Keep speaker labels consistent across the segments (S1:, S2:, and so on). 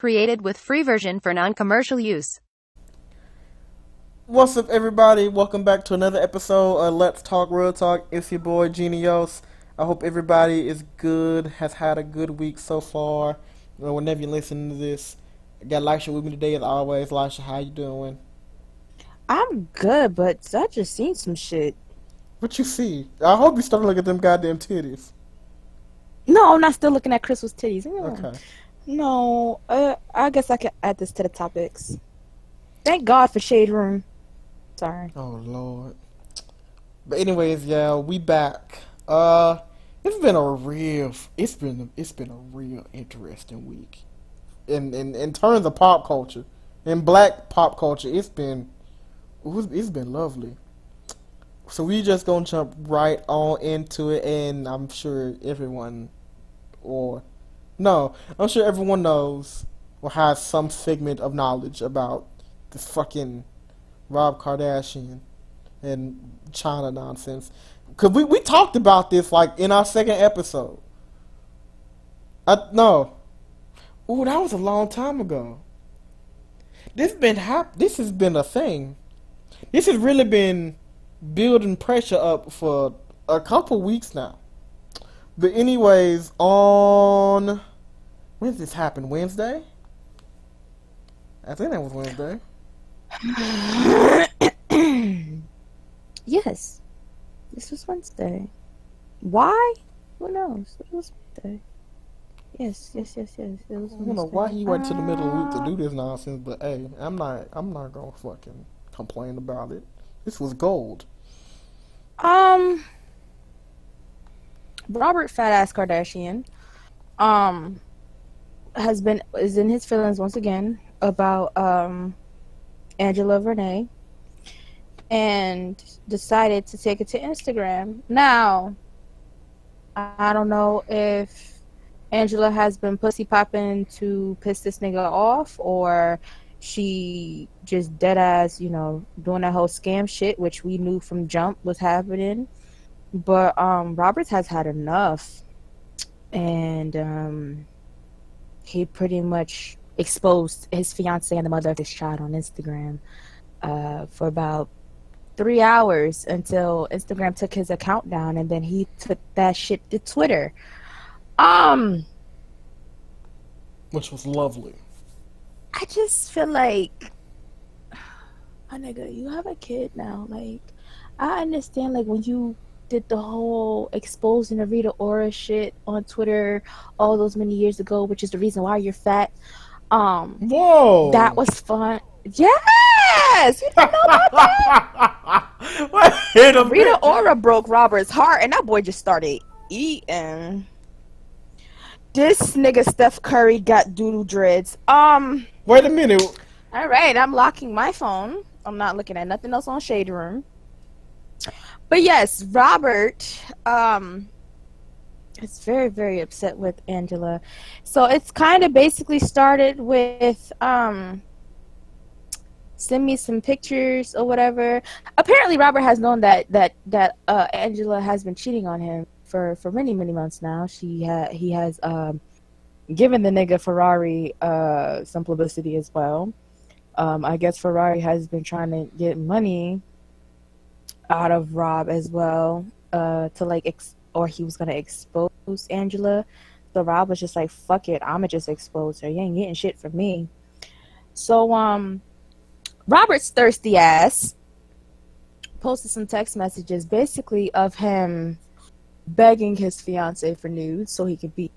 S1: Created with free version for non-commercial use.
S2: What's up, everybody? Welcome back to another episode of Let's Talk Real Talk. It's your boy Genios. I hope everybody is good, has had a good week so far. You know, whenever you listen to this, I got Lisha with me today as always. Lisha, how you doing?
S3: I'm good, but I just seen some shit.
S2: What you see? I hope you started looking at them goddamn titties.
S3: No, I'm not still looking at Crystal's titties. No.
S2: Okay.
S3: No, uh, I guess I could add this to the topics. Thank God for Shade Room. Sorry.
S2: Oh Lord. But anyways, yeah, we back. Uh, it's been a real, it's been, it's been a real interesting week. In in in terms of pop culture, in black pop culture, it's been, it's been lovely. So we just gonna jump right on into it, and I'm sure everyone, or no, I'm sure everyone knows or has some figment of knowledge about the fucking Rob Kardashian and Chyna nonsense. Cause we, we talked about this like in our second episode. I no. Ooh, that was a long time ago. This been hap- this has been a thing. This has really been building pressure up for a couple weeks now. But anyways, on when did this happen? Wednesday? I think that was Wednesday.
S3: yes, this was Wednesday. Why? Who knows? It was Wednesday. Yes, yes, yes, yes. It was Wednesday.
S2: I don't know why he went to the middle of the week to do this nonsense, but hey, I'm not I'm not gonna fucking complain about it. This was gold.
S3: Um, Robert Fat Ass Kardashian, um, has been is in his feelings once again about um Angela Renee, and decided to take it to Instagram. Now, I don't know if Angela has been pussy popping to piss this nigga off, or she just dead ass, you know, doing that whole scam shit, which we knew from jump was happening. But um Roberts has had enough, and um he pretty much exposed his fiance and the mother of his child on Instagram uh, for about three hours until Instagram took his account down, and then he took that shit to Twitter. Um,
S2: which was lovely.
S3: I just feel like, my nigga, you have a kid now. Like, I understand, like, when you did the whole exposing the Rita Ora shit on Twitter all those many years ago, which is the reason why you're fat. Um,
S2: Whoa,
S3: that was fun. Yes, you didn't know about that. Rita Ora broke Robert's heart, and that boy just started eating. This nigga Steph Curry got doodle dreads. Um,
S2: wait a minute.
S3: All right, I'm locking my phone. I'm not looking at nothing else on Shade Room. But yes, Robert um is very very upset with Angela. So it's kind of basically started with um send me some pictures or whatever. Apparently Robert has known that that that uh Angela has been cheating on him for for many many months now. She had he has um given the nigga Ferrari uh some publicity as well. Um I guess Ferrari has been trying to get money out of Rob as well, uh, to like, ex- or he was gonna expose Angela. So Rob was just like, "Fuck it, I'ma just expose her. You ain't getting shit from me." So um, Robert's thirsty ass posted some text messages, basically of him begging his fiance for nudes so he could be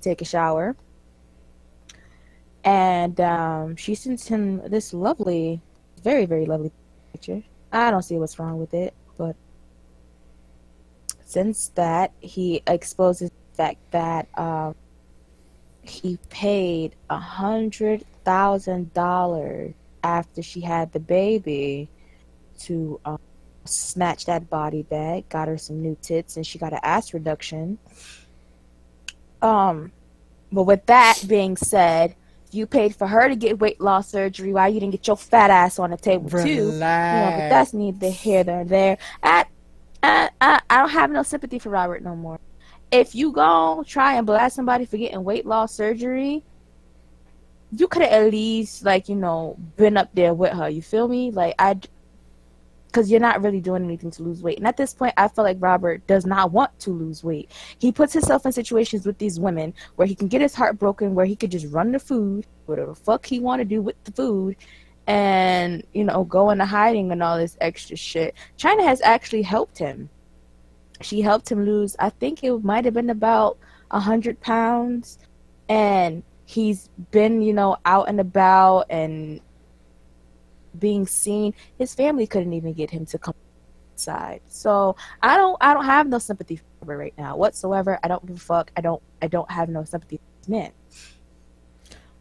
S3: take a shower. And um, she sends him this lovely, very very lovely picture. I don't see what's wrong with it, but since that he exposes the fact that um, he paid a hundred thousand dollars after she had the baby to um, snatch that body bag, got her some new tits, and she got an ass reduction. Um, but with that being said, you paid for her to get weight loss surgery. Why you didn't get your fat ass on the table
S2: Relax.
S3: too? You know, but that's neither here nor there. I, I, I, I don't have no sympathy for Robert no more. If you go try and blast somebody for getting weight loss surgery, you could have at least like you know been up there with her. You feel me? Like I, because you're not really doing anything to lose weight. And at this point, I feel like Robert does not want to lose weight. He puts himself in situations with these women where he can get his heart broken, where he could just run the food, whatever the fuck he want to do with the food, and you know go into hiding and all this extra shit. Chyna has actually helped him. She helped him lose. I think it might have been about a hundred pounds, and he's been you know out and about and being seen. His family couldn't even get him to come inside. So I don't I don't have no sympathy for him right now whatsoever. I don't give a fuck. I don't I don't have no sympathy for men.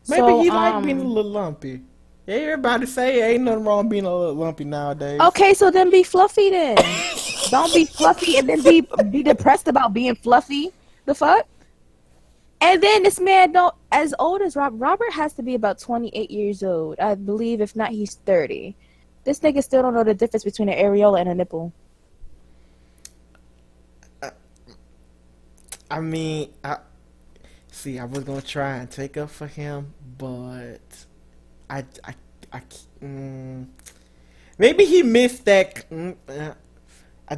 S2: Maybe
S3: So,
S2: he like
S3: um,
S2: being a little lumpy. Yeah, everybody say ain't nothing wrong being a little lumpy nowadays.
S3: Okay, so then be fluffy then. don't be fluffy and then be be depressed about being fluffy. The fuck? And then this man don't as old as Rob Robert has to be about twenty eight years old. I believe if not he's thirty. This nigga still don't know the difference between an areola and a nipple.
S2: I mean, I see. I was gonna try and take up for him, but I, I, I, mm, maybe he missed that. Mm, uh, I,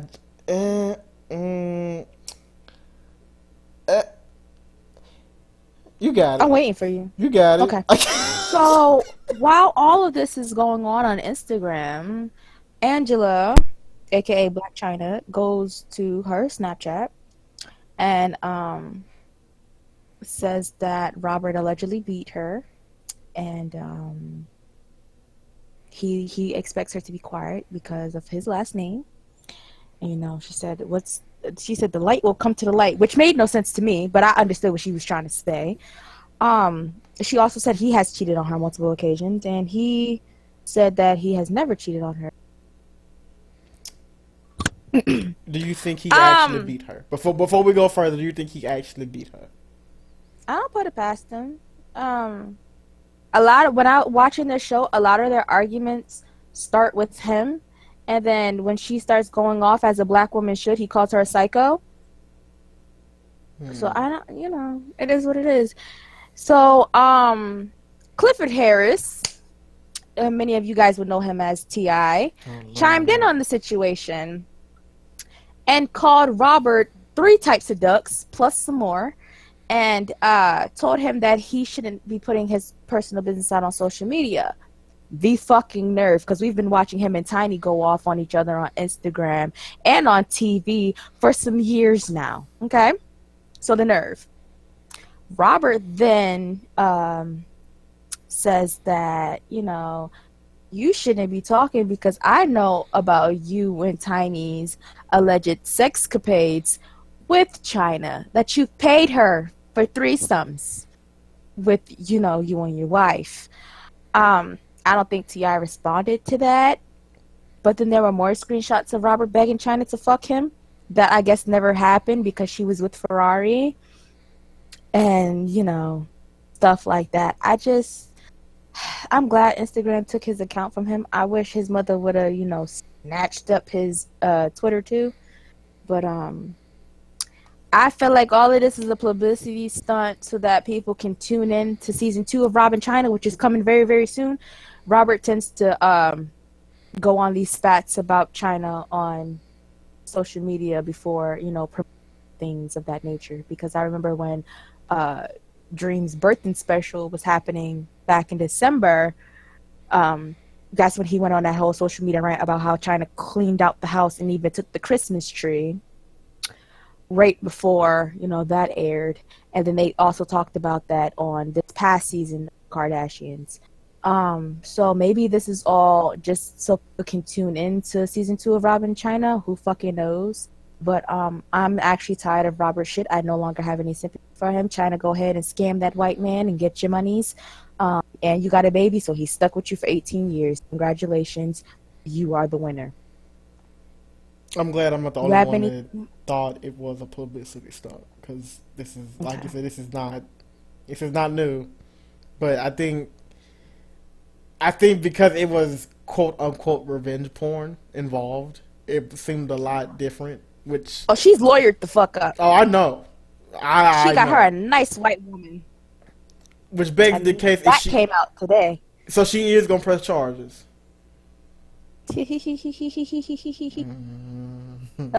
S2: uh, mm, you got it.
S3: I'm waiting for you.
S2: You got it.
S3: Okay. So while all of this is going on on Instagram, Angela, aka Blac Chyna, goes to her Snapchat and um, says that Robert allegedly beat her, and um, he he expects her to be quiet because of his last name. And, you know, she said, "What's?" She said, "The light will come to the light," which made no sense to me, but I understood what she was trying to say. Um, she also said he has cheated on her multiple occasions, and he said that he has never cheated on her.
S2: Do you think he actually
S3: Um,
S2: beat her? Before before we go further, do you think he actually beat her?
S3: I don't put it past him. Um, a lot of when I watching this show, a lot of their arguments start with him, and then when she starts going off as a black woman should, he calls her a psycho. So I don't, you know, it is what it is. So, um, Clifford Harris, uh, many of you guys would know him as T.I.,
S2: Oh,
S3: chimed in on the situation and called Robert three types of ducks plus some more and uh, told him that he shouldn't be putting his personal business out on social media. The fucking nerve, because we've been watching him and Tiny go off on each other on Instagram and on TV for some years now. Okay? So the nerve. Robert then um, says that, you know, you shouldn't be talking because I know about you and Tiny's alleged sexcapades with Chyna, that you've paid her for threesomes with, you know, you and your wife. Um, I don't think T.I. responded to that. But then there were more screenshots of Robert begging Chyna to fuck him that I guess never happened because she was with Ferrari. And, you know, stuff like that. I just I'm glad Instagram took his account from him. I wish his mother would have, you know, snatched up his uh, Twitter too. But um, I feel like all of this is a publicity stunt so that people can tune in to season two of Robin Chyna, which is coming very, very soon. Robert tends to um, go on these spats about Chyna on social media before, you know, things of that nature. Because I remember when uh, Dream's birthday special was happening back in December, um, that's when he went on that whole social media rant about how Chyna cleaned out the house and even took the Christmas tree right before you know that aired. And then they also talked about that on this past season, Kardashians. Um, so maybe this is all just so people can tune in to season two of Robin Chyna. Who fucking knows? But um, I'm actually tired of Robert shit. I no longer have any sympathy for him. Chyna, go ahead and scam that white man and get your monies. Um, and you got a baby, so he's stuck with you for 18 years. Congratulations, you are the winner.
S2: I'm glad I'm not the only one
S3: any-
S2: that thought it was a publicity stunt because this is, like you said, this is not, this is not new. But I think, I think because it was quote unquote revenge porn involved, it seemed a lot different. Which
S3: Oh, she's lawyered the fuck up.
S2: oh, I know, I
S3: She
S2: I
S3: got
S2: know.
S3: her a nice white woman.
S2: Which begs
S3: I
S2: the case.
S3: that
S2: she,
S3: came out today.
S2: so she is gonna press charges.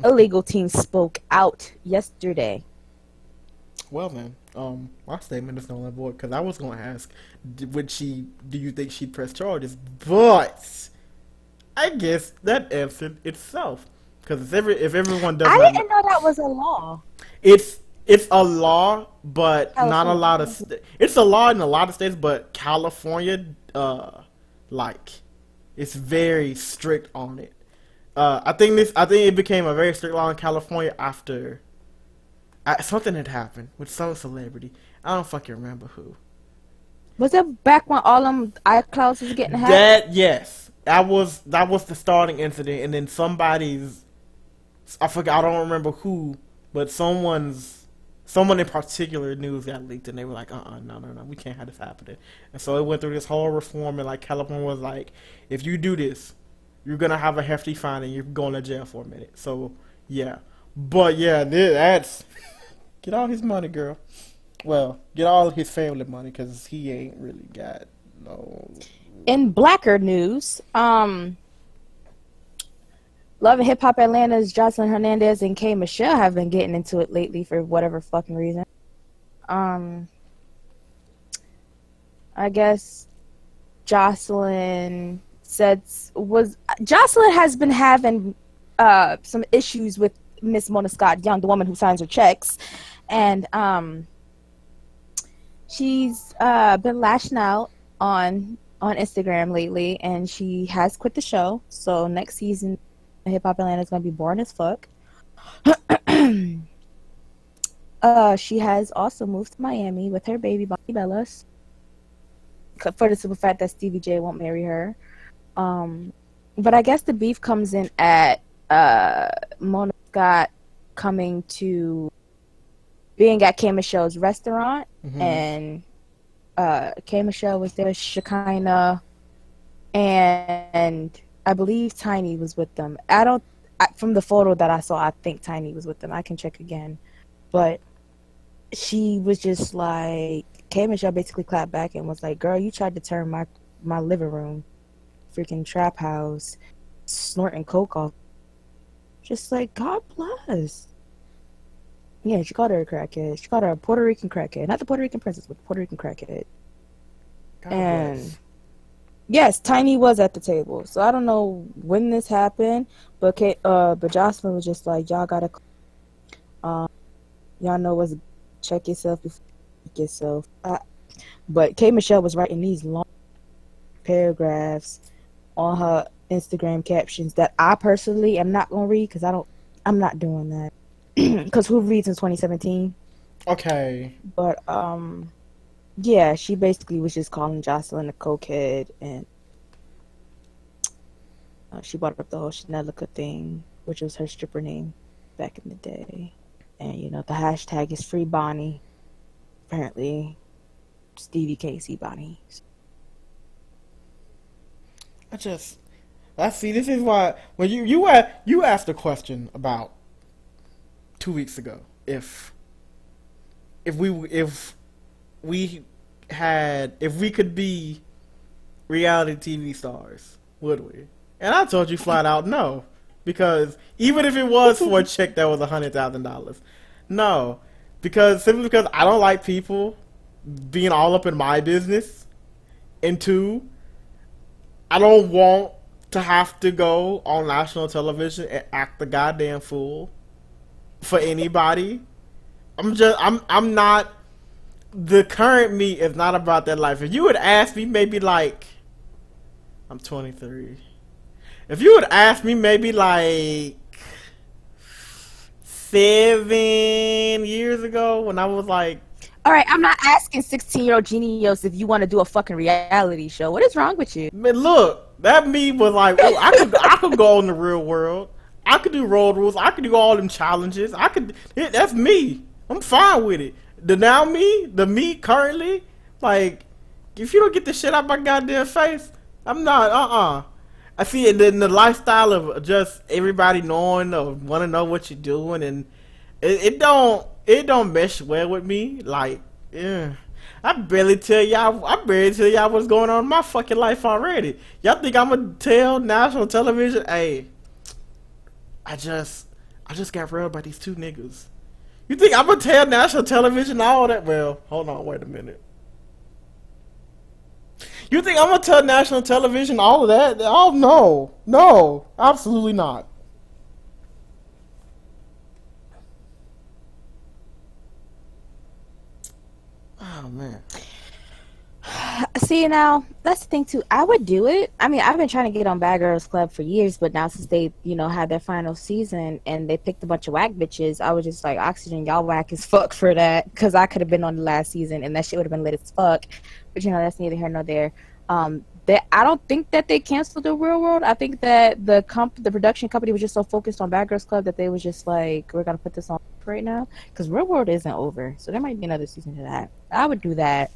S3: A legal team spoke out yesterday.
S2: Well then, um, my statement is null and void because I was going to ask, would she? Do you think she'd press charges? But I guess that answered itself because if every if everyone does
S3: I
S2: not,
S3: didn't know that was a law.
S2: it's it's a law, but not a lot of. St- it's a law in a lot of states, but California, uh, like, it's very strict on it. Uh, I think this. I think it became a very strict law in California after uh, something had happened with some celebrity. I don't fucking remember who.
S3: Was it back when all them iClouds was getting hacked?
S2: That yes, that was that was the starting incident, and then somebody's. I forgot. I don't remember who, but someone's someone in particular news got leaked, and they were like, "Uh, uh no, no, no, we can't have this happening." And so it went through this whole reform, and like California was like, "If you do this, you're gonna have a hefty fine, and you're going to jail for a minute." So yeah, but yeah, that's get all his money, girl. Well, get all his family money because he ain't really got no.
S3: in blacker news, um, Love and Hip Hop Atlanta's Joseline Hernandez and K Michelle have been getting into it lately for whatever fucking reason. Um, I guess Joseline said was Joseline has been having uh some issues with Miss Mona Scott Young, the woman who signs her checks, and um, she's uh been lashing out on on Instagram lately, and she has quit the show. So next season, Hip Hop Atlanta is gonna be boring as fuck. uh, she has also moved to Miami with her baby Bonnie Bellas. For the simple fact that Stevie J won't marry her. Um, but I guess the beef comes in at uh Mona Scott coming to being at K Michelle's restaurant
S2: Mhm.
S3: and uh, K Michelle was there, Shekinah, and I believe Tiny was with them. I don't, I, from the photo that I saw, I think Tiny was with them. I can check again, but she was just like K Michelle basically clapped back and was like, "Girl, you tried to turn my my living room, freaking trap house, snorting coke off." Just like God bless. Yeah, she called her a crackhead. She called her a Puerto Rican crackhead. Not the Puerto Rican princess, but the Puerto Rican crackhead.
S2: God
S3: and-
S2: bless.
S3: Yes, Tiny was at the table. So I don't know when this happened, but K- uh, but Joseline was just like, y'all gotta, um, y'all know what's check yourself before you yourself. I, but K Michelle was writing these long paragraphs on her Instagram captions that I personally am not gonna read because I don't, I'm not doing that. Because who reads in 2017?
S2: Okay.
S3: But um, yeah, she basically was just calling Joseline a cokehead, and uh, she brought up the whole Chanelica thing, which was her stripper name back in the day. And you know, the hashtag is free Bonnie. Apparently, Stevie Casey Bonnie.
S2: I just, I see. This is why when you you you asked a question about two weeks ago if if we if we had if we could be reality TV stars, would we? And I told you flat out no, because even if it was for a check that was a hundred thousand dollars, no, because simply because I don't like people being all up in my business, and two, I don't want to have to go on national television and act the goddamn fool for anybody. I'm just I'm I'm not the current me is not about that life. If you would ask me maybe like I'm 23. If you would ask me maybe like 7 years ago when I was like
S3: All right, I'm not asking 16 year old genios if you want to do a fucking reality show. What is wrong with you?
S2: Man, look, that me was like, oh, I could, I could go in the real world. I could do road rules. I could do all them challenges. I could. It, that's me. I'm fine with it. The now me, the me currently, like, if you don't get the shit out my goddamn face, I'm not. Uh uh I see it in the lifestyle of just everybody knowing or want to know what you're doing, and it, it don't it don't mesh well with me. Like, yeah. I barely tell y'all. I barely tell y'all what's going on in my fucking life already. Y'all think I'm gonna tell national television? Hey, I just, I just got railed by these two niggas. You think I'm gonna tell national television all that? Well, hold on, wait a minute. You think I'm gonna tell national television all of that? Oh no, no, absolutely not. Oh man.
S3: See now, that's the thing too. I would do it. I mean, I've been trying to get on Bad Girls Club for years, but now since they, you know, had their final season and they picked a bunch of whack bitches, I was just like, Oxygen, y'all whack as fuck for that, because I could have been on the last season and that shit would have been lit as fuck. But you know, that's neither here nor there. Um, that I don't think that they canceled the Real World. I think that the comp, the production company was just so focused on Bad Girls Club that they was just like, we're gonna put this on right now because Real World isn't over, so there might be another season to that. I would do that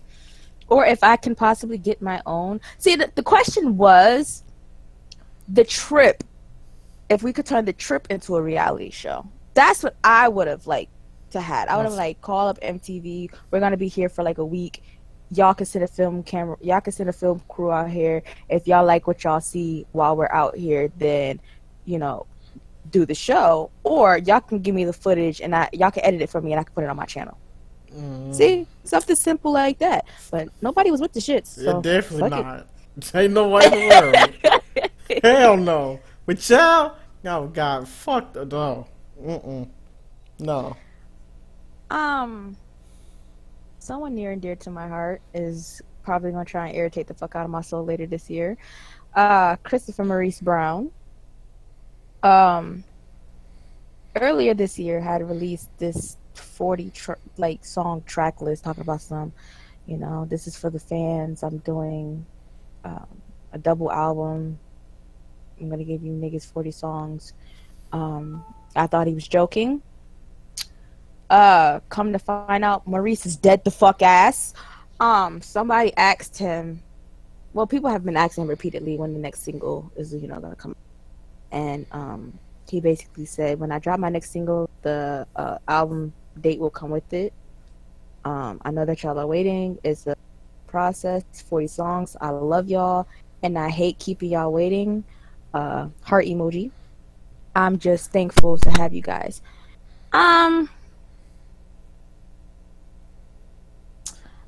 S3: or if I can possibly get my own. See, the, the question was the trip. If we could turn the trip into a reality show, that's what I would have liked to had. I would have like call up MTV. We're gonna be here for like a week. Y'all can send a film camera. Y'all can send a film crew out here. If y'all like what y'all see while we're out here, then you know do the show. Or y'all can give me the footage and I y'all can edit it for me and I can put it on my channel. Mm. See, something simple like that. But nobody was with the shits. So
S2: yeah, definitely not. It. Ain't no way in the world. Hell no. But y'all, y'all got fucked. No, Mm-mm. no.
S3: Um, someone near and dear to my heart is probably gonna try and irritate the fuck out of my soul later this year. Uh, Christopher Maurice Brown. Um, earlier this year had released this 40 tr- like song track list talking about some you know this is for the fans i'm doing um, a double album. I'm gonna give you niggas 40 songs. Um, i thought he was joking. Uh come to find out maurice is dead the fuck ass. Um somebody asked him well people have been asking him repeatedly when the next single is you know gonna come. And um he basically said when i drop my next single the uh, album date will come with it. Um, I know that y'all are waiting. It's a process. 40 songs. I love y'all, and I hate keeping y'all waiting. Uh, heart emoji. I'm just thankful to have you guys. Um,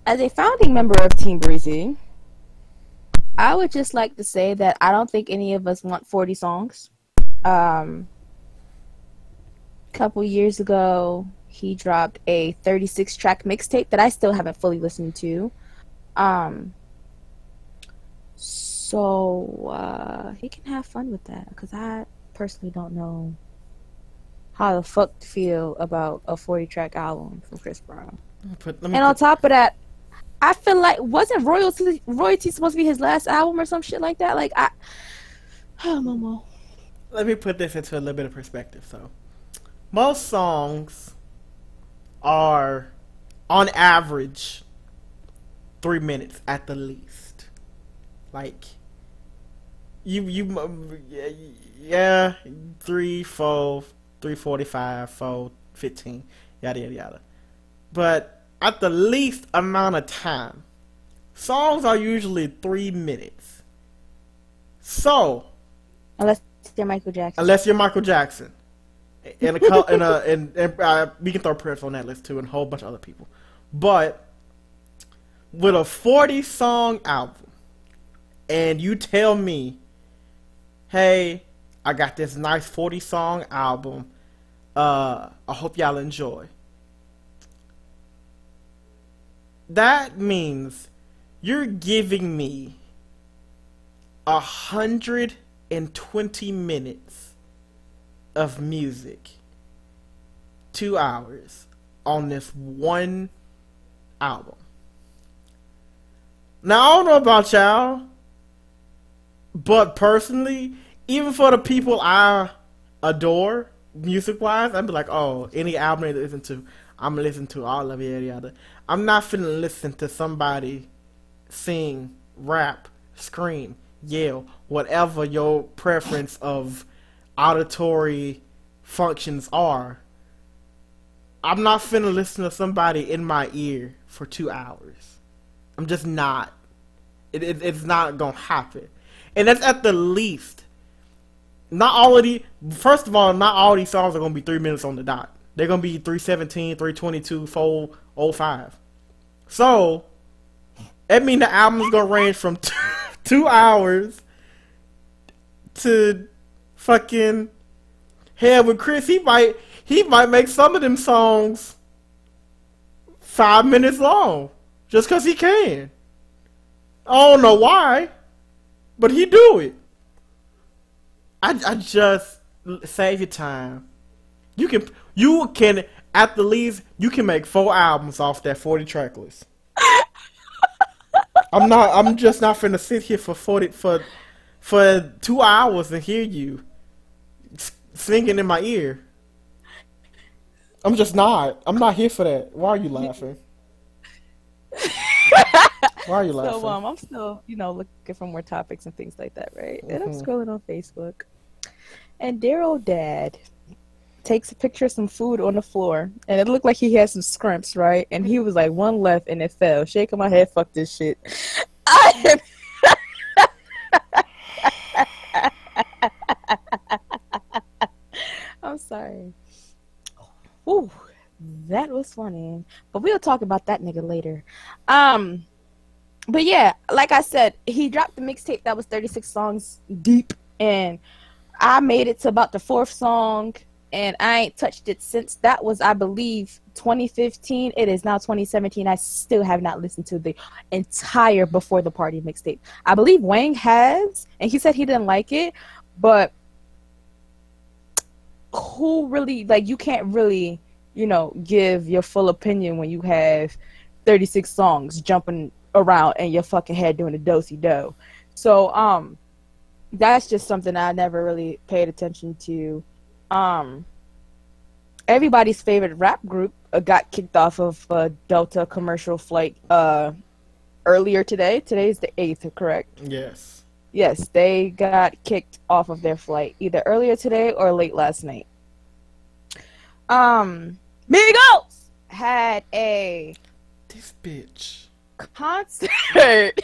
S3: as a founding member of Team Breezy, I would just like to say that I don't think any of us want 40 songs. Um, a couple years ago, he dropped a 36 track mixtape that I still haven't fully listened to. Um, so uh, he can have fun with that because I personally don't know how the fuck to feel about a 40 track album from Chris Brown. Put, and on top of that, I feel like wasn't royalty royalty supposed to be his last album or some shit like that? Like I, oh Momo.
S2: Let me put this into a little bit of perspective. So, most songs are, on average, three minutes at the least. Like, you you yeah, three, four, three forty-five, four, fifteen, yada yada yada. But at the least amount of time, songs are usually three minutes. So,
S3: unless you're Michael Jackson,
S2: unless you're Michael Jackson, and a and a and, and uh, we can throw Prince on that list too, and a whole bunch of other people. But with a forty song album, and you tell me, hey, I got this nice forty song album. Uh, I hope y'all enjoy. That means you're giving me a hundred and twenty minutes of music, two hours on this one album. Now, I don't know about y'all, but personally, even for the people I adore music wise, I'd be like, oh, any album they listen to, I'm listening to all of it, yada. I'm not finna listen to somebody sing, rap, scream, yell, whatever your preference of auditory functions are, I'm not finna listen to somebody in my ear for two hours. I'm just not. It, it, it's not gonna happen, and that's at the least. Not all of the. First of all, not all these songs are gonna be three minutes on the dot. They're gonna be 317, 322, 405. So, that means the album's gonna range from two, two hours to fucking hell with Chris. He might he might make some of them songs five minutes long just because he can. I don't know why, but he do it. I, I just save your time. You can you can at the least you can make four albums off that forty track list. I'm not. I'm just not finna sit here for forty for for two hours and hear you singing in my ear. I'm just not. I'm not here for that. Why are you laughing? Why are you laughing?
S3: So um, I'm still, you know, looking for more topics and things like that, right? And I'm
S2: Mhm.
S3: scrolling on Facebook, and dear old dad takes a picture of some food on the floor, and it looked like he had some scrimps, right? And he was like, one left, and it fell. Shaking my head, fuck this shit. I I'm sorry. Ooh, that was funny. But we'll talk about that nigga later. Um, but yeah, like I said, he dropped the mixtape that was 36 songs deep, and I made it to about the fourth song, and I ain't touched it since. That was, I believe, 2015. It is now 2017. I still have not listened to the entire Before the Party mixtape. I believe Wang has, and he said he didn't like it, but who really like you can't really you know give your full opinion when you have 36 songs jumping around in your fucking head doing a dosey do so um that's just something i never really paid attention to. Um everybody's favorite rap group uh, got kicked off of uh, delta commercial flight uh earlier today. Today's the 8th correct?
S2: Yes.
S3: Yes, they got kicked off of their flight either earlier today or late last night. Um, Migos had a
S2: This bitch.
S3: concert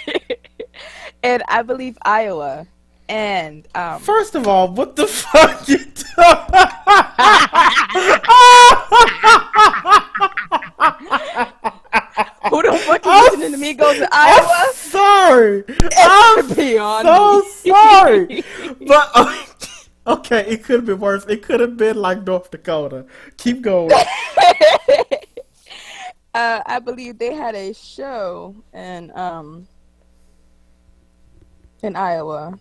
S3: in, I believe, Iowa, and um,
S2: First of all, what the fuck you
S3: who the fuck
S2: I'm-
S3: is listening to Migos in
S2: I'm
S3: Iowa?
S2: sorry. I'm so
S3: me.
S2: sorry. But okay, it could have been worse. It could have been like North Dakota. Keep going.
S3: uh, I believe they had a show in um in Iowa.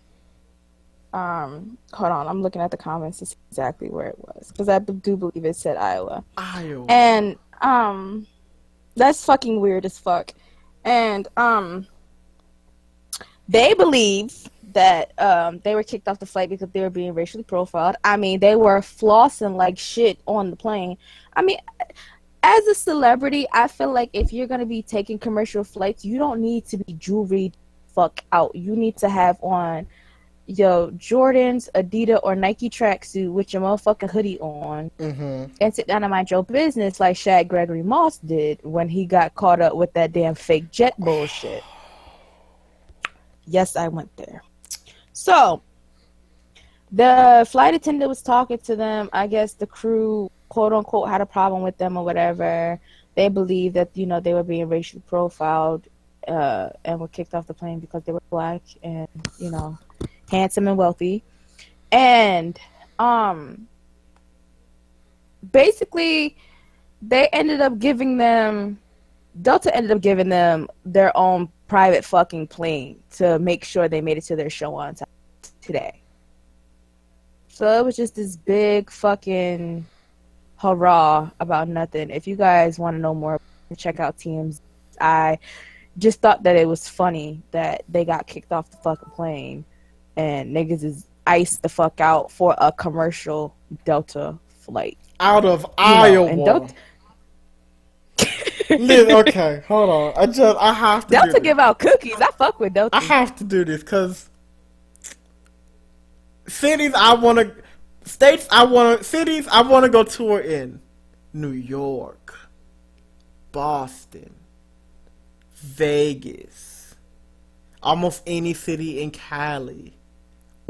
S3: Um, hold on, I'm looking at the comments to see exactly where it was because I do believe it said Iowa,
S2: Iowa.
S3: and um, that's fucking weird as fuck, and um, they believe that um they were kicked off the flight because they were being racially profiled. I mean, they were flossing like shit on the plane. I mean, as a celebrity, I feel like if you're gonna be taking commercial flights, you don't need to be jewelry fuck out. You need to have on your Jordans, Adidas, or Nike tracksuit with your motherfucking hoodie on
S2: mm-hmm.
S3: and sit down and mind your business like Shaq Gregory Moss did when he got caught up with that damn fake jet bullshit. Yes, I went there. So the flight attendant was talking to them. I guess the crew, quote unquote, had a problem with them or whatever. They believed that you know they were being racially profiled uh, and were kicked off the plane because they were black and you know handsome and wealthy. And um, basically, they ended up giving them Delta ended up giving them their own private fucking plane to make sure they made it to their show on time today. So it was just this big fucking hurrah about nothing. If you guys want to know more, check out TMZ. I just thought that it was funny that they got kicked off the fucking plane and niggas is iced the fuck out for a commercial Delta flight.
S2: Out of
S3: know,
S2: Iowa.
S3: and Delta-
S2: okay, hold on. I just I have to
S3: Delta give out cookies. I fuck with Delta.
S2: I have to do this because cities I want to, states I want to, cities I want to go tour in, New York, Boston, Vegas, almost any city in Cali,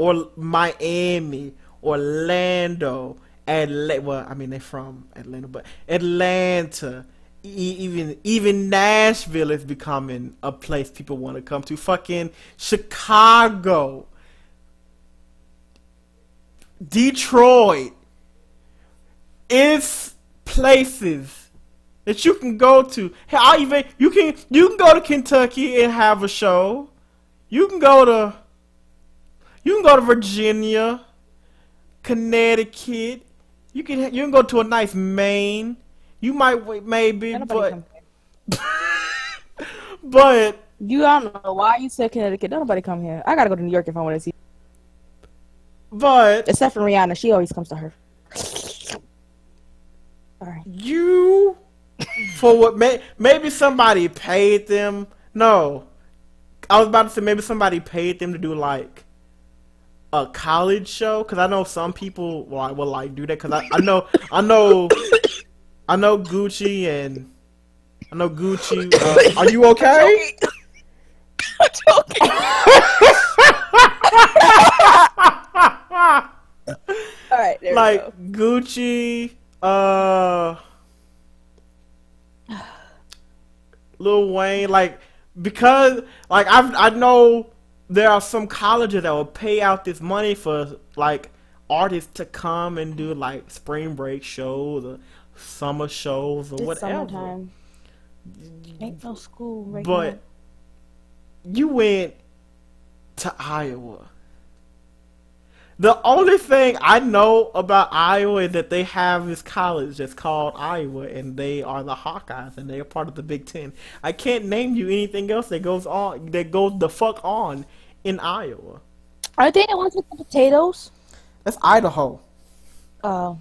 S2: or Miami, Orlando, Atlanta. Well, I mean they're from Atlanta, but Atlanta, e- even even Nashville is becoming a place people want to come to. Fucking Chicago, Detroit. It's places that you can go to. Hey, I even you can you can go to Kentucky and have a show. You can go to you can go to Virginia, Connecticut. You can you can go to a nice Maine. You might wait maybe,
S3: nobody
S2: but but
S3: You I don't know why you said Connecticut. Don't nobody come here. I gotta go to New York if I want to see.
S2: but
S3: Except for Rihanna, she always comes to her. All right.
S2: you for what may, maybe somebody paid them no i was about to say maybe somebody paid them to do like a college show because i know some people will like, will like do that because I, I know i know i know gucci and i know gucci uh, are you okay
S3: All right. There
S2: like
S3: we go.
S2: Gucci, uh, Lil Wayne, like because like I I know there are some colleges that will pay out this money for like artists to come and do like spring break shows or summer shows or
S3: It's
S2: whatever.
S3: summertime. Ain't no school right
S2: But you went to Iowa. The only thing I know about Iowa is that they have this college that's called Iowa, and they are the Hawkeyes, and they are part of the Big Ten. I can't name you anything else that goes on that goes the fuck on in Iowa.
S3: now. Are they the ones with the potatoes?
S2: That's Idaho.
S3: Oh.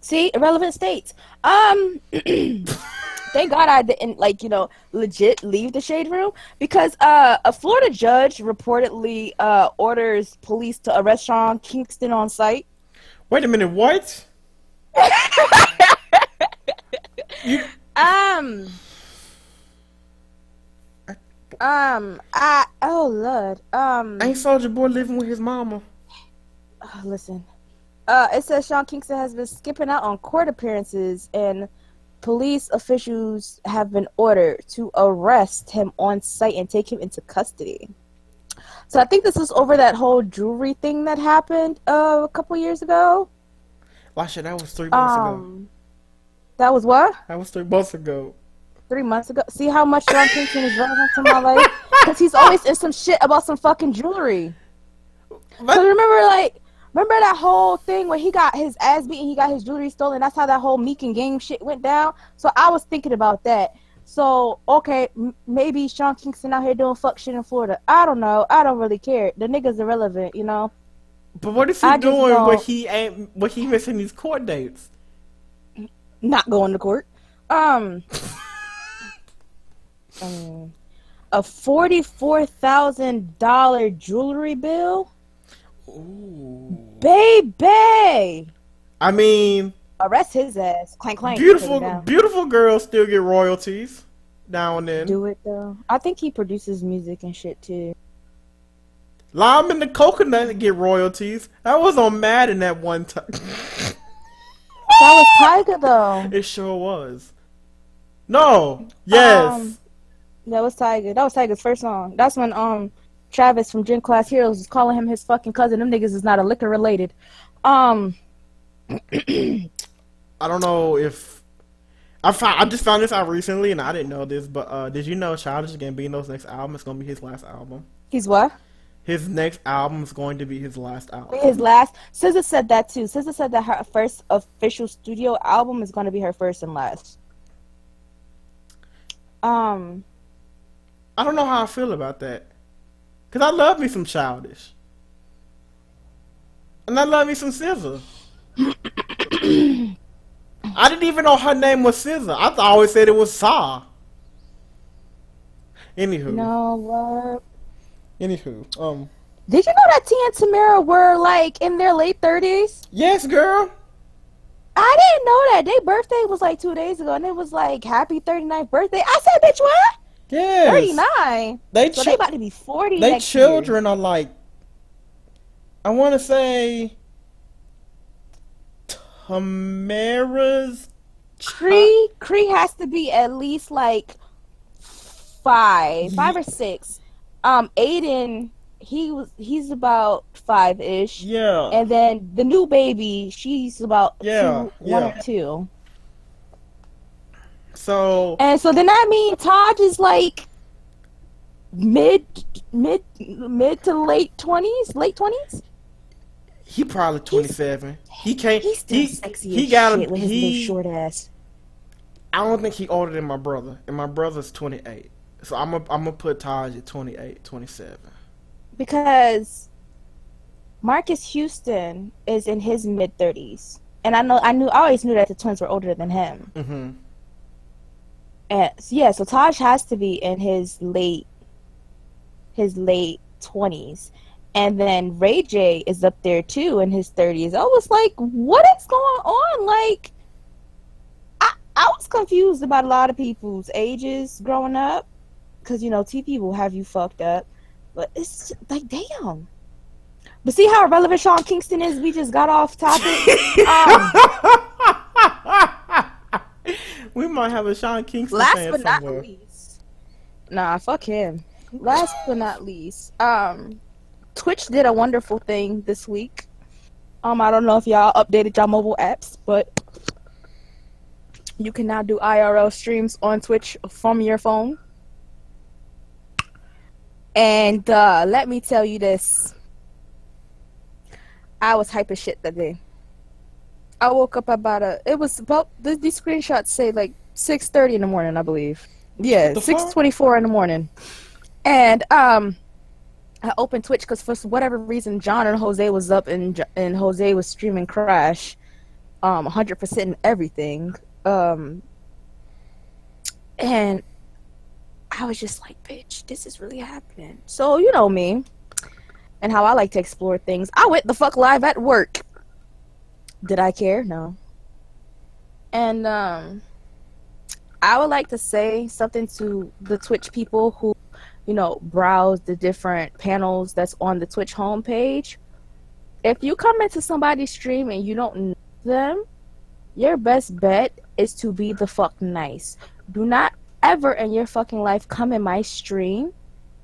S3: See, irrelevant states. Um, thank God I didn't like you know legit leave the shade room because uh a Florida judge reportedly uh orders police to arrest Sean Kingston on sight.
S2: Wait a minute, what? you,
S3: Um. Um. I. Oh Lord. Um.
S2: ain't Soulja Boy living with his mama?
S3: Uh, listen. Uh, it says Sean Kingston has been skipping out on court appearances, and police officials have been ordered to arrest him on sight and take him into custody. So I think this is over that whole jewelry thing that happened uh, a couple years ago.
S2: Shit, that was three months ago.
S3: Um, that was what
S2: That was three months ago.
S3: Three months ago. See how much Sean Kingston is relevant to my life because he's always in some shit about some fucking jewelry.
S2: But-
S3: remember, like, remember that whole thing where he got his ass beaten, he got his jewelry stolen. That's how that whole Meek and Game shit went down. So I was thinking about that. So okay, m- maybe Sean Kingston out here doing fuck shit in Florida. I don't know. I don't really care. The nigga's irrelevant, you know.
S2: But what is he
S3: I
S2: doing when he ain't when he missing these court dates?
S3: Not going to court. Um. um, a forty-four thousand dollar jewelry bill,
S2: Ooh.
S3: baby.
S2: I mean,
S3: Arrest his ass. Clank clank.
S2: beautiful
S3: Take him down.
S2: beautiful girls still get royalties now and then.
S3: do it though. I think he produces music and shit too.
S2: Lime and the coconut get royalties. That was on Madden that one time.
S3: That was Tiger though.
S2: it sure was. No. Yes.
S3: Um, That was Tiger. That was Tiger's first song. That's when um Travis from Gym Class Heroes was calling him his fucking cousin. Them niggas is not a liquor related. Um
S2: I don't know if I found, I just found this out recently and I didn't know this, but uh, did you know Childish Gambino's next album is going to be his last album?
S3: he's what?
S2: His next album is going to be his last album.
S3: His last SZA said that too. SZA said that her first official studio album is gonna be her first and last. Um
S2: I don't know how I feel about that. Cause I love me some Childish. And I love me some SZA. I didn't even know her name was SZA. I th- always said it was Sa. Anywho.
S3: no what
S2: Anywho. Um.
S3: Did you know that T and Tamera were like in their late thirties?
S2: Yes, girl.
S3: I didn't know that. Their birthday was like two days ago, and it was like happy 39th birthday. I said, bitch, what?
S2: Yes.
S3: 39.
S2: They
S3: So
S2: chi-
S3: they about to be 40
S2: they
S3: next year.
S2: children are like I want to say Tamera's
S3: Cree, Cree has to be at least like five, five or six. Um, Aiden, he was he's about five ish,
S2: yeah
S3: and then the new baby, she's about
S2: Yeah,
S3: two, one or two.
S2: So
S3: And so then that means Tahj is like mid, mid, mid to late twenties, late twenties.
S2: he probably 27 he can't
S3: He's still
S2: he,
S3: sexy
S2: he
S3: as
S2: got
S3: shit with his little
S2: he
S3: short ass.
S2: I don't think he older than my brother and my brother's 28 so I'm gonna I'm gonna put Tahj at 28 27
S3: because Marques Houston is in his mid thirties, and I know I knew I always knew that the twins were older than him.
S2: mhm
S3: And yeah, so Tahj has to be in his late his late twenties, and then Ray J is up there too in his thirties. I was like, what is going on? Like, I I was confused about a lot of people's ages growing up, because you know TV will have you fucked up. But it's like, damn. But see how irrelevant Sean Kingston is? We just got off topic. um,
S2: we might have a Sean Kingston
S3: last
S2: fan
S3: but not
S2: somewhere.
S3: least, nah, fuck him. Last but not least, um, Twitch did a wonderful thing this week. Um, I don't know if y'all updated y'all mobile apps, but you can now do IRL streams on Twitch from your phone. And uh, let me tell you this. I was hype as shit that day. I woke up about a. It was about th- these screenshots say like six thirty in the morning, I believe. Yeah,
S2: The
S3: six twenty four in the morning, and um, I opened Twitch because for whatever reason, John and Jose was up and and Jose was streaming Crash, um, hundred percent in everything. Um, and I was just like, bitch, this is really happening. So you know me, and how I like to explore things. I went the fuck live at work. Did I care? No. And um I would like to say something to the Twitch people who, you know, browse the different panels that's on the Twitch homepage. If you come into somebody's stream and you don't know them, your best bet is to be the fuck nice. Do not ever in your fucking life come in my stream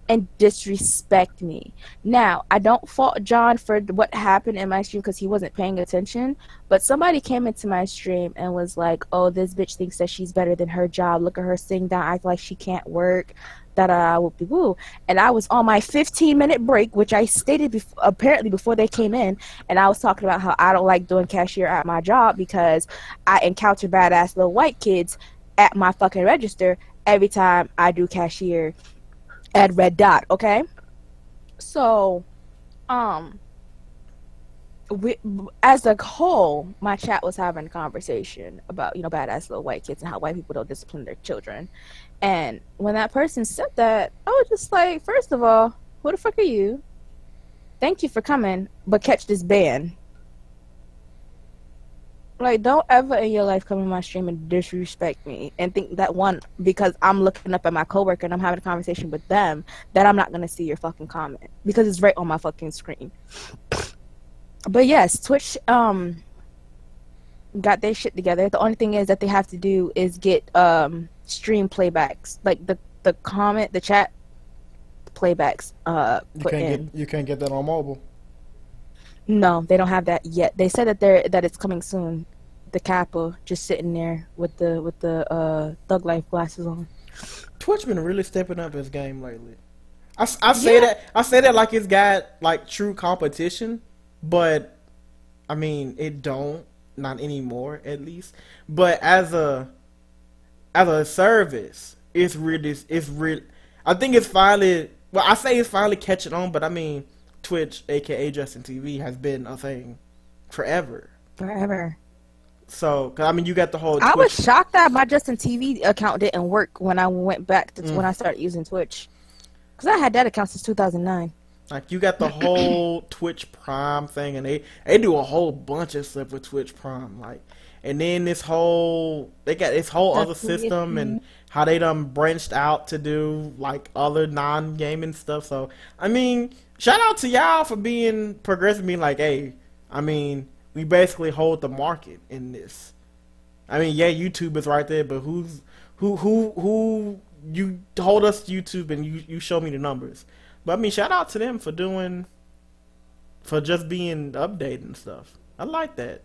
S3: and disrespect me. Now, I don't fault John for what happened in my stream because he wasn't paying attention, but somebody came into my stream and was like, "Oh, this bitch thinks that she's better than her job. Look at her sitting down, act like she can't work." Da da whoop de woo. And I was on my 15 minute break, which I stated bef- apparently before they came in, and I was talking about how I don't like doing cashier at my job because I encounter badass little white kids at my fucking register every time I do cashier at Red Dot, okay? So, um, we, as a whole, my chat was having a conversation about, you know, badass little white kids and how white people don't discipline their children. And when that person said that, I was just like, first of all, who the fuck are you? Thank you for coming, but catch this ban. Like, don't ever in your life come in my stream and disrespect me and think that one because I'm looking up at my coworker and I'm having a conversation with them that I'm not gonna see your fucking comment because it's right on my fucking screen. But yes, Twitch um got their shit together. The only thing is that they have to do is get um stream playbacks, like the the comment, the chat playbacks uh
S2: You can't
S3: in.
S2: get you can't get that on mobile.
S3: No, they don't have that yet. They said that they're that it's coming soon. The Kappa just sitting there with the with the uh thug life glasses on.
S2: Twitch been really stepping up his game lately. I say
S3: Yeah.
S2: that I say that like it's got like true competition, but I mean it don't not anymore at least. But as a as a service, it's really it's really. I think it's finally. Well, I say it's finally catching on, but I mean Twitch, aka Justin TV, has been a thing forever.
S3: Forever.
S2: So, 'cause, I mean, you got the whole.
S3: I was shocked that my Justin TV account didn't work when I went back to
S2: Mm.
S3: when I started using Twitch. Cause I had that account since 2009.
S2: Like you got the whole Twitch Prime thing, and they they do a whole bunch of stuff with Twitch Prime. Like, and then this whole they got this whole other system and how they done branched out to do like other non gaming stuff. So I mean, shout out to y'all for being progressive, being like, hey, I mean, we basically hold the market in this. I mean, yeah, YouTube is right there, but who's who who who you hold us YouTube and you you show me the numbers. But I mean, shout out to them for doing for just being updated and stuff. I like that.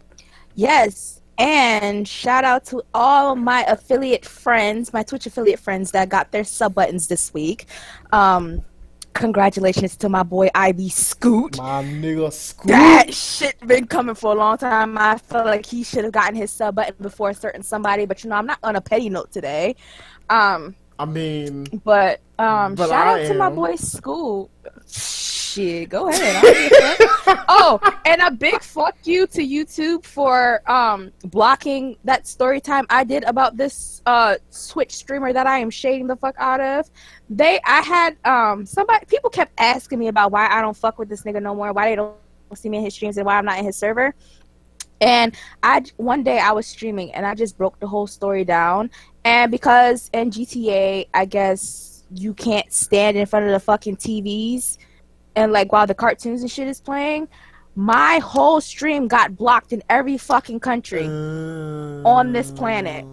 S3: Yes. And shout out to all my affiliate friends, my Twitch affiliate friends that got their sub buttons this week. Um, congratulations to my boy Ivy Scoot.
S2: My nigga Scoot.
S3: That shit been coming for a long time. I feel like he should have gotten his sub button before a certain somebody, but you know, I'm not on a petty note today. Um,
S2: I mean,
S3: but um,
S2: But
S3: shout
S2: I
S3: out to my boy Scoot. Shit, go ahead. I don't give a fuck. oh, and a big fuck you to YouTube for um blocking that story time I did about this uh Twitch streamer that I am shading the fuck out of. They I had um somebody people kept asking me about why I don't fuck with this nigga no more, why they don't see me in his streams and why I'm not in his server. And I one day I was streaming and I just broke the whole story down. And because in GTA, I guess you can't stand in front of the fucking TVs and like while the cartoons and shit is playing, my whole stream got blocked in every fucking country. on this planet.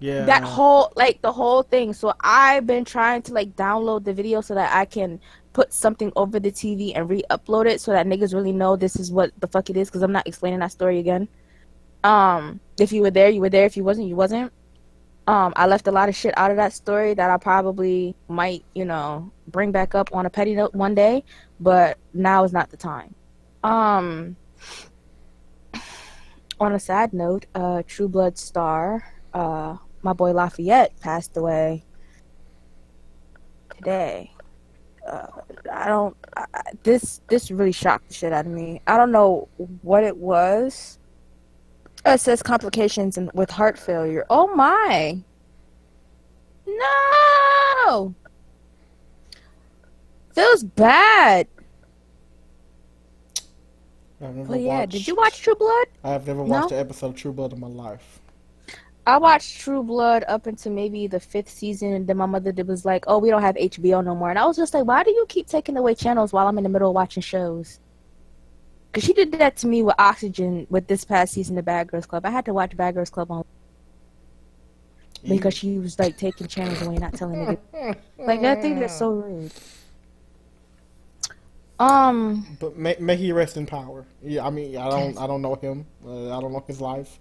S2: Yeah.
S3: that whole like the whole thing so i've been trying to like download the video so that i can put something over the tv and re-upload it so that niggas really know this is what the fuck it is because i'm not explaining that story again um if you were there you were there if you wasn't you wasn't um i left a lot of shit out of that story that i probably might you know bring back up on a petty note one day but now is not the time um on a sad note uh true blood star uh my boy Lafayette passed away today. Uh, I don't. I, this this really shocked the shit out of me. I don't know what it was. It says complications in, with heart failure. Oh my! No. Feels bad.
S2: I've never
S3: yeah,
S2: watched,
S3: did you watch True Blood?
S2: I have never
S3: No?
S2: watched an episode of True Blood in my life.
S3: I watched True Blood up until maybe the fifth season, and then my mother did- was like, "Oh, we don't have HBO no more," and I was just like, "Why do you keep taking away channels while I'm in the middle of watching shows?" Because she did that to me with Oxygen with this past season of Bad Girls Club. I had to watch Bad Girls Club on because she was like taking channels away, not telling me. Like I think that's so rude. Um,
S2: But may, may he rest in power. Yeah, I mean, I don't, I don't know him. Uh, I don't know his life.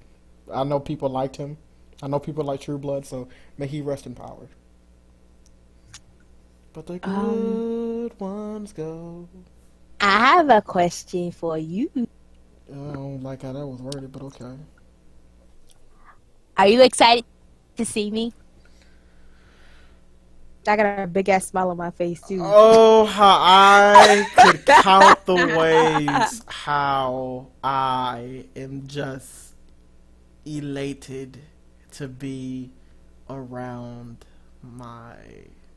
S2: I know people liked him. I know people like True Blood, so may he rest in power. But the good
S3: Um,
S2: ones go.
S3: I have a question for you.
S2: I don't like how that was worded, but okay.
S3: Are you excited to see me? I got a big ass smile on my face too.
S2: Oh, how I could count the ways how I am just elated to be around my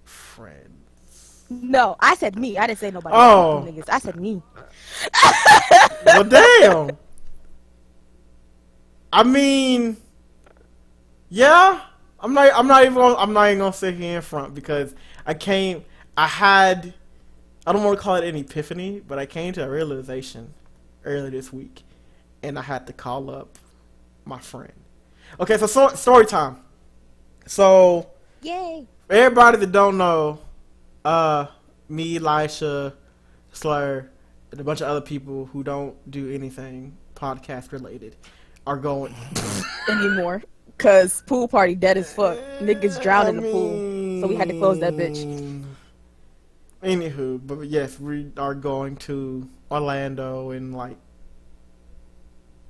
S2: friends.
S3: No, I said me. I didn't say nobody.
S2: Oh.
S3: niggas. I said me.
S2: Well, damn. I mean, yeah. I'm not. I'm not even. Gonna, I'm not even gonna sit here in front because I came. I had. I don't want to call it an epiphany, but I came to a realization earlier this week, and I had to call up my friend. Okay, so, so story time. So
S3: Yay.
S2: everybody that don't know, uh, me, Elisha, Slur, and a bunch of other people who don't do anything podcast related are going.
S3: Anymore. Cause pool party dead as fuck. Niggas drowned in the pool. So we had to close that bitch.
S2: mean, Anywho, but yes, we are going to Orlando in like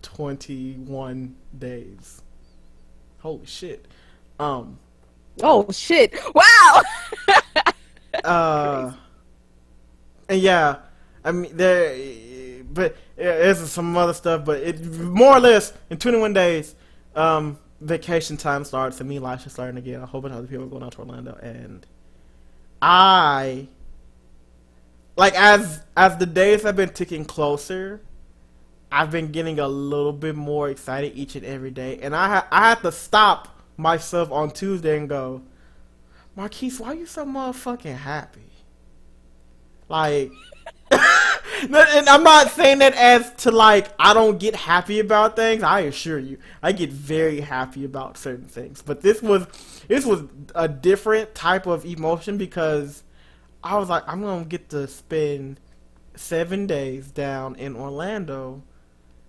S2: 21 days. Holy shit. Um,
S3: Oh shit. Wow.
S2: uh, and yeah, I mean there, but yeah, there's some other stuff, but it more or less in 21 days, um, vacation time starts, and me, Elisha, starting again. A whole bunch of other people are going out to Orlando, and I, like as as the days have been ticking closer, I've been getting a little bit more excited each and every day, and I ha- I had to stop myself on Tuesday and go, Marquise, why are you so motherfucking happy? Like, and I'm not saying that as to like I don't get happy about things. I assure you, I get very happy about certain things. But this was this was a different type of emotion because I was like, I'm gonna get to spend seven days down in Orlando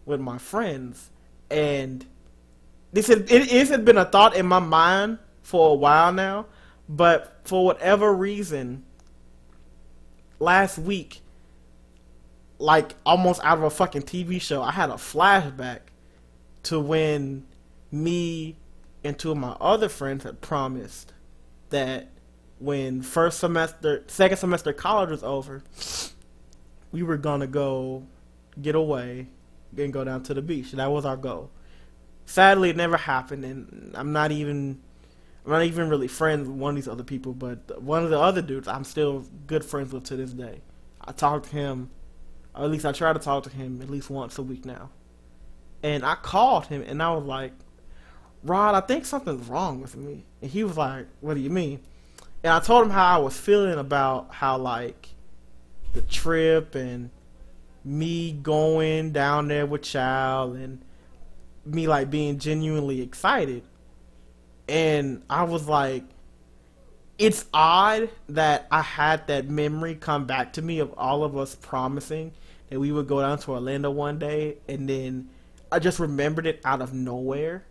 S2: with my friends, and this had, it, it had been a thought in my mind for a while now, but for whatever reason, last week, like almost out of a fucking TV show, I had a flashback to when me and two of my other friends had promised that when first semester, second semester college was over, we were gonna go get away and go down to the beach. That was our goal. Sadly, it never happened, and I'm not even I'm not even really friends with one of these other people, but one of the other dudes I'm still good friends with to this day. I talk to him, or at least I try to talk to him at least once a week now. And I called him and I was like, Rod, I think something's wrong with me. And he was like, What do you mean? And I told him how I was feeling about how like the trip and me going down there with Child and me like being genuinely excited and I was like, it's odd that I had that memory come back to me of all of us promising that we would go down to Orlando one day, and then I just remembered it out of nowhere,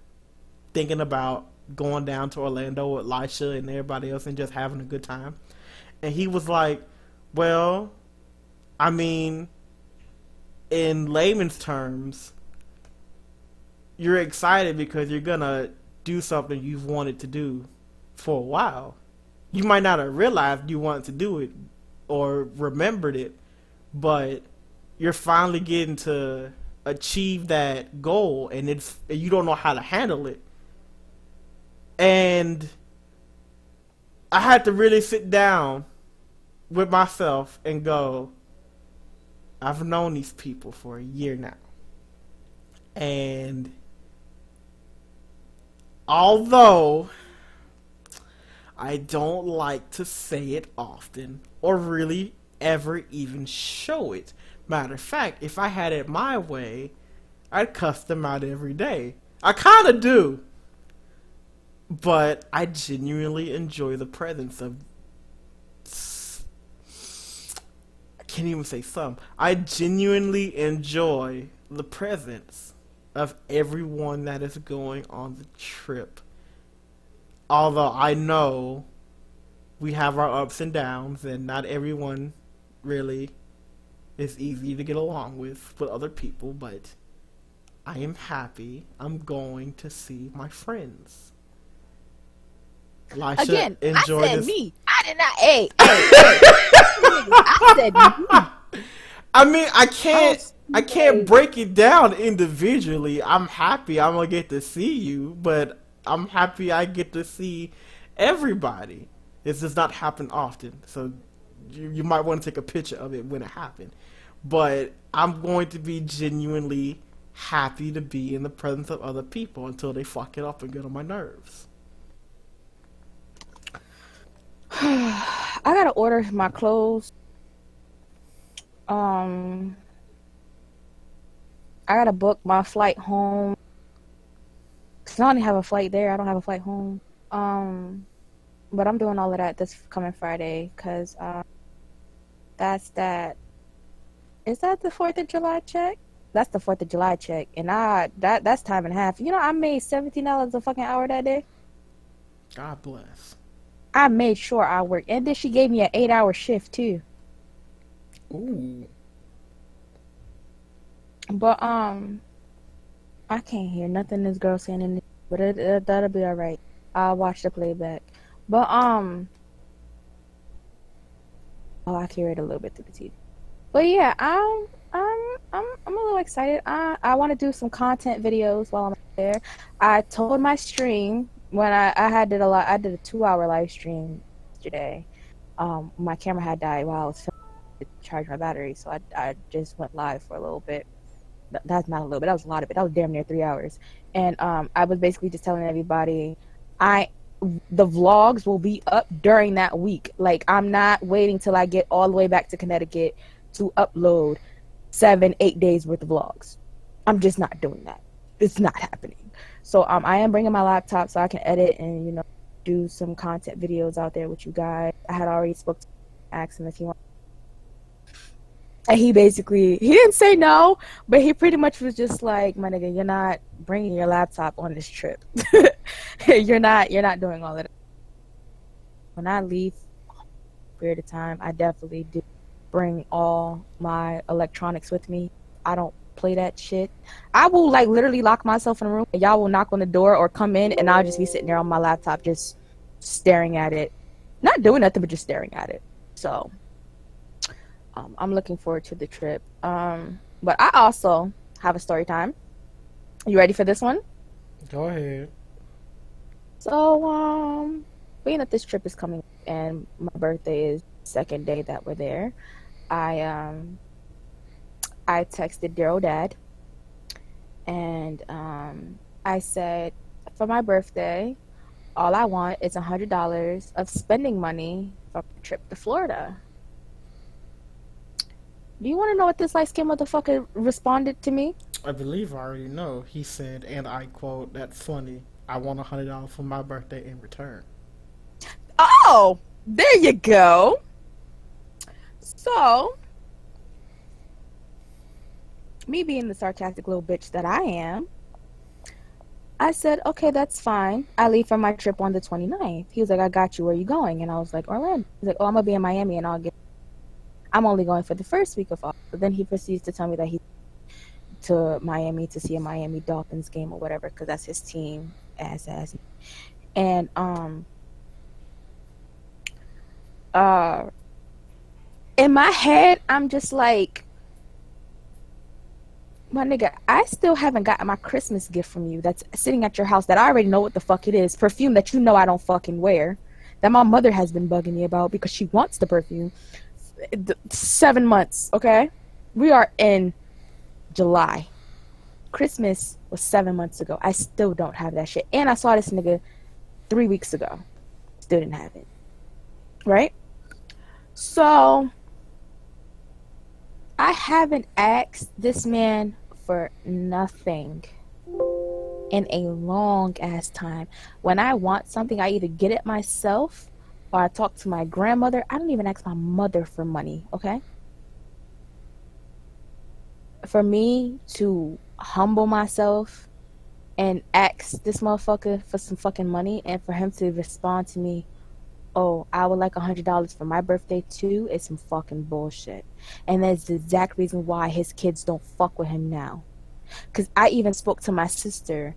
S2: thinking about going down to Orlando with Lisha and everybody else and just having a good time. And he was like, Well, I mean, in layman's terms, you're excited because you're gonna do something you've wanted to do for a while. You might not have realized you wanted to do it or remembered it, but you're finally getting to achieve that goal and it's you don't know how to handle it. And I had to really sit down with myself and go, I've known these people for a year now. And although I don't like to say it often or really ever even show it. Matter of fact, if I had it my way, I'd cuss them out every day. I kind of do. But I genuinely enjoy the presence of. I can't even say some. I genuinely enjoy the presence of everyone that is going on the trip. Although I know we have our ups and downs, and not everyone really is easy to get along with with other people, but I am happy I'm going to see my friends.
S3: Elisha, Again, enjoy I said this. me. I did not. Hey, hey, hey. I
S2: said me. I mean, I can't. I can't break it down individually. I'm happy I'm gonna get to see you, but I'm happy I get to see everybody. This does not happen often, so you, you might want to take a picture of it when it happened. But I'm going to be genuinely happy to be in the presence of other people until they fuck it up and get on my nerves.
S3: I gotta order my clothes. Um, I gotta book my flight home. Cause I only have a flight there. I don't have a flight home. Um, but I'm doing all of that this coming Friday because uh, that's that. Is that the Fourth of July check? That's the Fourth of July check, and I that that's time and a half. You know, I made seventeen dollars a fucking hour that day.
S2: God bless.
S3: I made sure I worked, and then she gave me an eight-hour shift too.
S2: Ooh.
S3: But um, I can't hear nothing this girl saying, in but it, it, that'll be all right. I'll watch the playback. But um, oh, I can hear it a little bit through the TV. But yeah, I'm I'm I'm I'm a little excited. I I want to do some content videos while I'm there. I told my stream when I I had did a lot. I did a two hour live stream yesterday. Um, my camera had died while I was filming to charge my battery, so I I just went live for a little bit that's not a little bit. That was a lot of it. That was damn near three hours. And um, I was basically just telling everybody, I the vlogs will be up during that week. Like I'm not waiting till I get all the way back to Connecticut to upload seven, eight days worth of vlogs. I'm just not doing that. It's not happening. So um, I am bringing my laptop so I can edit and you know do some content videos out there with you guys. I had already spoke to asked him if he wanted and he basically he didn't say no, but he pretty much was just like, "My nigga, you're not bringing your laptop on this trip. you're not you're not doing all of that." When I leave period of time, I definitely do bring all my electronics with me. I don't play that shit. I will like literally lock myself in a room and y'all will knock on the door or come in and I'll just be sitting there on my laptop just staring at it. Not doing nothing but just staring at it. So um, I'm looking forward to the trip. Um, but I also have a story time. You ready for this one?
S2: Go ahead.
S3: So, um, being that this trip is coming and my birthday is second day that we're there, I um, I texted Daryl dad, and um, I said for my birthday, all I want is a hundred dollars of spending money for a trip to Florida. Do you want to know what this light skinned motherfucker responded to me?
S2: I believe I already know. He said, and I quote, "That's funny. I want a hundred dollars for my birthday in return."
S3: Oh, there you go. So, me being the sarcastic little bitch that I am, I said, okay, that's fine. I leave for my trip on the 29th. He was like, I got you. Where are you going? And I was like, Orlando. He's like, oh, I'm going to be in Miami and I'll get. I'm only going for the first week of August. But then he proceeds to tell me that he to Miami to see a Miami Dolphins game or whatever because that's his team as as and um uh in my head I'm just like my nigga, I still haven't gotten my Christmas gift from you that's sitting at your house that I already know what the fuck it is. Perfume that you know I don't fucking wear. That my mother has been bugging me about because she wants the perfume. Seven months, okay? We are in July. Christmas was seven months ago. I still don't have that shit. And I saw this nigga three weeks ago. Still didn't have it. Right? So I haven't asked this man for nothing in a long ass time. When I want something, I either get it myself or I talk to my grandmother. I don't even ask my mother for money, okay? For me to humble myself and ask this motherfucker for some fucking money and for him to respond to me oh, I would like a hundred dollars for my birthday too, is some fucking bullshit. And that's the exact reason why his kids don't fuck with him now. Cause I even spoke to my sister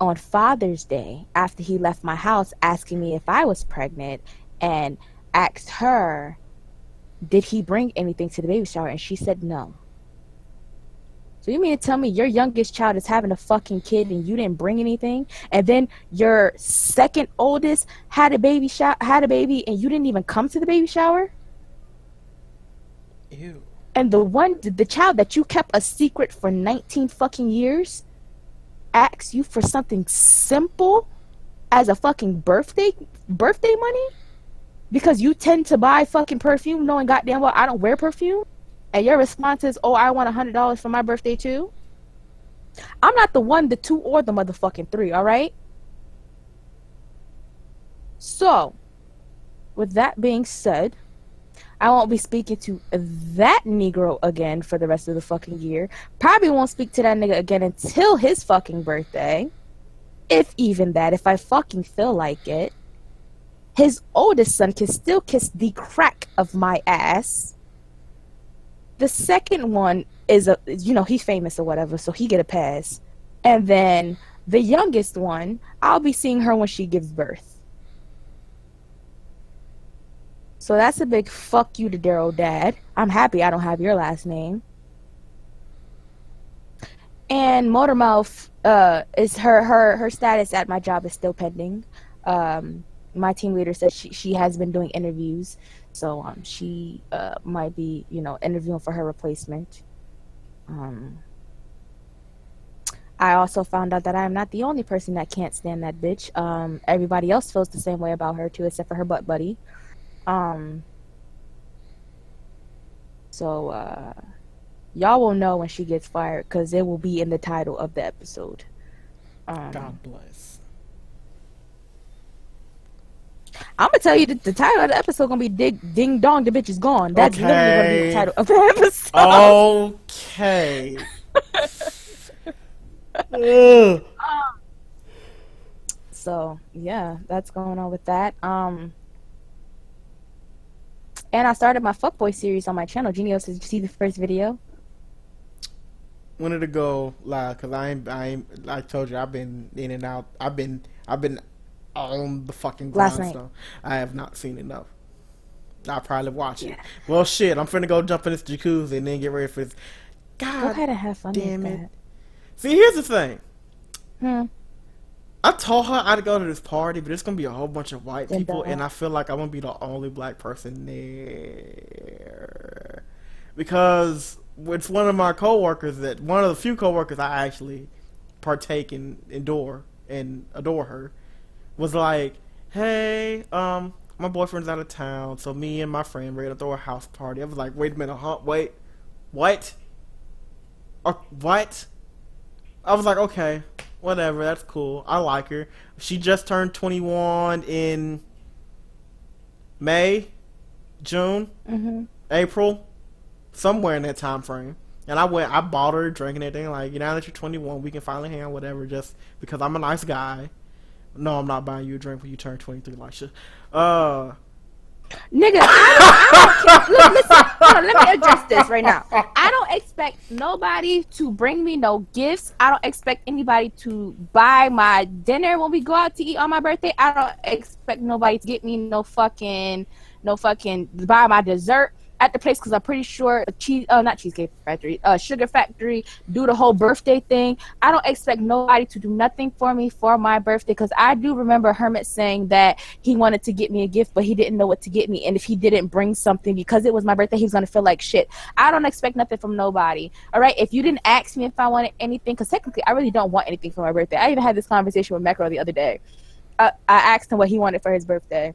S3: on Father's Day after he left my house asking me if I was pregnant and asked her, did he bring anything to the baby shower? And she said no. So you mean to tell me your youngest child is having a fucking kid and you didn't bring anything, and then your second oldest had a baby shower, had a baby, and you didn't even come to the baby shower?
S2: Ew.
S3: And the one, the child that you kept a secret for 19 fucking years, asks you for something simple as a fucking birthday birthday money because you tend to buy fucking perfume knowing goddamn well I don't wear perfume and your response is, "Oh, I want a hundred dollars for my birthday too." I'm not the one, the two, or the motherfucking three. All right. So, with that being said, I won't be speaking to that Negro again for the rest of the fucking year. Probably won't speak to that nigga again until his fucking birthday. If even that, if I fucking feel like it. His oldest son can still kiss the crack of my ass the second one is a you know he's famous or whatever so he get a pass and then the youngest one i'll be seeing her when she gives birth so that's a big fuck you to daryl dad i'm happy i don't have your last name and motormouth uh is her her her status at my job is still pending um my team leader says she, she has been doing interviews so um, she uh, might be, you know, interviewing for her replacement. Um, I also found out that I am not the only person that can't stand that bitch. Um, everybody else feels the same way about her too, except for her butt buddy. Um, so uh, y'all will know when she gets fired because it will be in the title of the episode. Um,
S2: God bless.
S3: I'm gonna tell you that the title of the episode gonna be "Dig Ding Dong." The bitch is gone. That's literally gonna be the title of the episode.
S2: Okay.
S3: So yeah, that's going on with that. Um, and I started my fuckboy series on my channel. Genios, did you see the first video?
S2: When did it go live? Cause I ain't, I ain't, I told you I've been in and out. I've been, I've been on the fucking
S3: ground.
S2: Last
S3: night.
S2: So I have not seen enough. I'll probably watch it.
S3: Yeah.
S2: Well, shit, I'm finna go jump in this jacuzzi and then get ready for this. God, go
S3: ahead and have fun
S2: damn
S3: with
S2: it. See, here's the thing.
S3: Hmm.
S2: I told her I'd go to this party, but it's gonna be a whole bunch of white people, and I feel like I'm gonna be the only black person there because it's one of my coworkers that one of the few coworkers I actually partake in, adore and adore her was like, "Hey, um, my boyfriend's out of town, so me and my friend ready to throw a house party." I was like, "Wait a minute, huh? Wait, what? Uh, what?" I was like, okay, whatever, that's cool. I like her. She just turned 21 in May, June,
S3: Mm-hmm.
S2: April, somewhere in that time frame. And I went, I bought her a drink and everything. Like, you now that you're 21, we can finally hang out, whatever, just because I'm a nice guy. No, I'm not buying you a drink when you turn 23, Lisha. Uh,
S3: Nigga, I don't, I don't care. Look, listen, hold on, let me address this right now. Nobody to bring me no gifts. I don't expect anybody to buy my dinner when we go out to eat on my birthday. I don't expect nobody to get me no fucking, no fucking buy my dessert at the place because I'm pretty sure a cheese, uh, not cheesecake factory, uh, sugar factory do the whole birthday thing. I don't expect nobody to do nothing for me for my birthday because I do remember Hermit saying that he wanted to get me a gift, but he didn't know what to get me. And if he didn't bring something because it was my birthday, he was gonna feel like shit. I don't expect nothing from nobody. All right. If you didn't ask me if I wanted anything, because technically I really don't want anything for my birthday. I even had this conversation with Macro the other day. Uh, I asked him what he wanted for his birthday.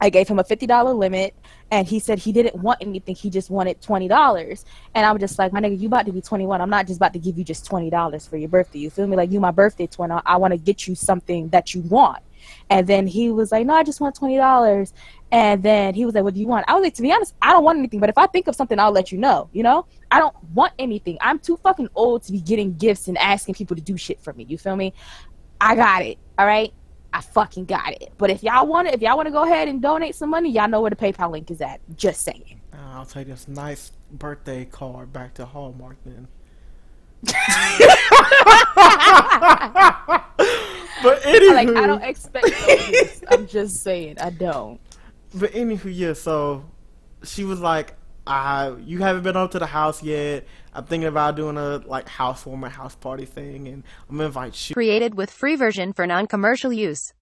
S3: I gave him a fifty dollar limit, and he said he didn't want anything. He just wanted twenty dollars. And I was just like, my nigga, you about to be twenty one. I'm not just about to give you just twenty dollars for your birthday. You feel me? Like you, my birthday twin. I, I want to get you something that you want. And then he was like, no, I just want twenty dollars. And then he was like, what do you want? I was like, to be honest, I don't want anything. But if I think of something, I'll let you know. You know, I don't want anything. I'm too fucking old to be getting gifts and asking people to do shit for me. You feel me? I got it. All right. I fucking got it. But if y'all want it, if y'all want to go ahead and donate some money, y'all know where the PayPal link is at. Just saying.
S2: I'll take this nice birthday card back to Hallmark then. but anywho,
S3: Like I don't expect. I'm just saying I don't.
S2: But anywho, yeah. So she was like, "I, you haven't been up to the house yet. I'm thinking about doing a like housewarming, house party thing, and I'm gonna invite you."
S1: Created with free version for non-commercial use.